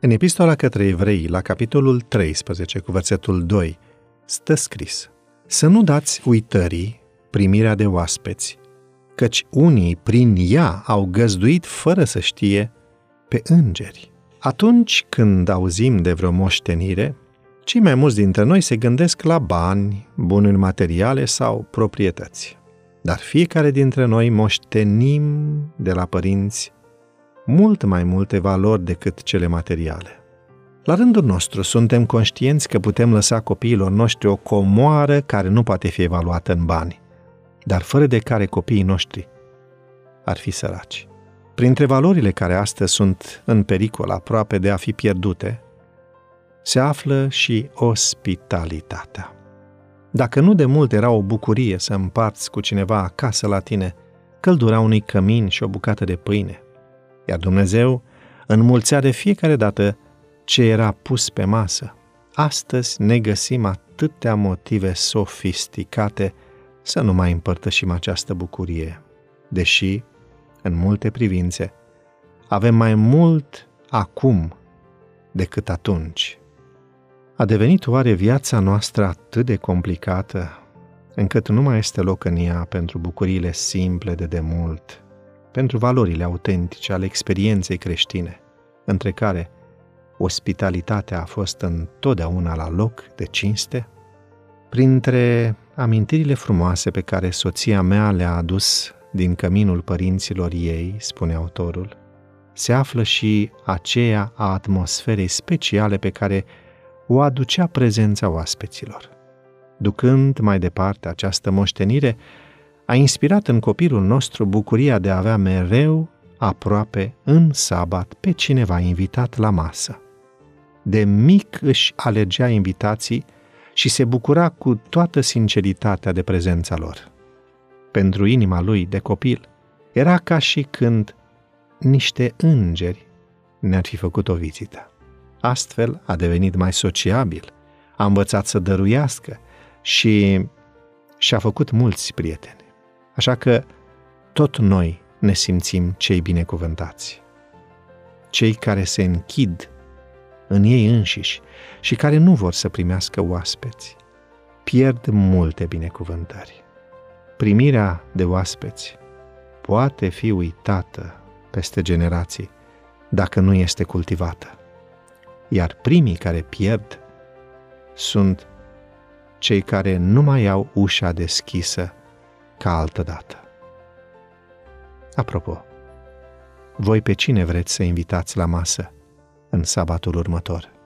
În epistola către evrei, la capitolul 13, cu versetul 2, stă scris Să nu dați uitării primirea de oaspeți, căci unii prin ea au găzduit fără să știe pe îngeri. Atunci când auzim de vreo moștenire, cei mai mulți dintre noi se gândesc la bani, bunuri materiale sau proprietăți. Dar fiecare dintre noi moștenim de la părinți mult mai multe valori decât cele materiale. La rândul nostru, suntem conștienți că putem lăsa copiilor noștri o comoară care nu poate fi evaluată în bani, dar fără de care copiii noștri ar fi săraci. Printre valorile care astăzi sunt în pericol aproape de a fi pierdute, se află și ospitalitatea. Dacă nu de mult era o bucurie să împarți cu cineva acasă la tine căldura unui cămin și o bucată de pâine, iar Dumnezeu înmulțea de fiecare dată ce era pus pe masă. Astăzi ne găsim atâtea motive sofisticate să nu mai împărtășim această bucurie, deși, în multe privințe, avem mai mult acum decât atunci. A devenit oare viața noastră atât de complicată încât nu mai este loc în ea pentru bucuriile simple de demult, pentru valorile autentice ale experienței creștine, între care ospitalitatea a fost întotdeauna la loc de cinste? Printre amintirile frumoase pe care soția mea le-a adus din căminul părinților ei, spune autorul, se află și aceea a atmosferei speciale pe care o aducea prezența oaspeților. Ducând mai departe această moștenire, a inspirat în copilul nostru bucuria de a avea mereu aproape în sabat pe cineva invitat la masă. De mic își alegea invitații și se bucura cu toată sinceritatea de prezența lor. Pentru inima lui de copil, era ca și când niște îngeri ne-ar fi făcut o vizită. Astfel a devenit mai sociabil, a învățat să dăruiască și și-a făcut mulți prieteni. Așa că tot noi ne simțim cei binecuvântați. Cei care se închid în ei înșiși și care nu vor să primească oaspeți, pierd multe binecuvântări. Primirea de oaspeți poate fi uitată peste generații dacă nu este cultivată. Iar primii care pierd sunt cei care nu mai au ușa deschisă ca altădată. Apropo, voi pe cine vreți să invitați la masă în sabatul următor?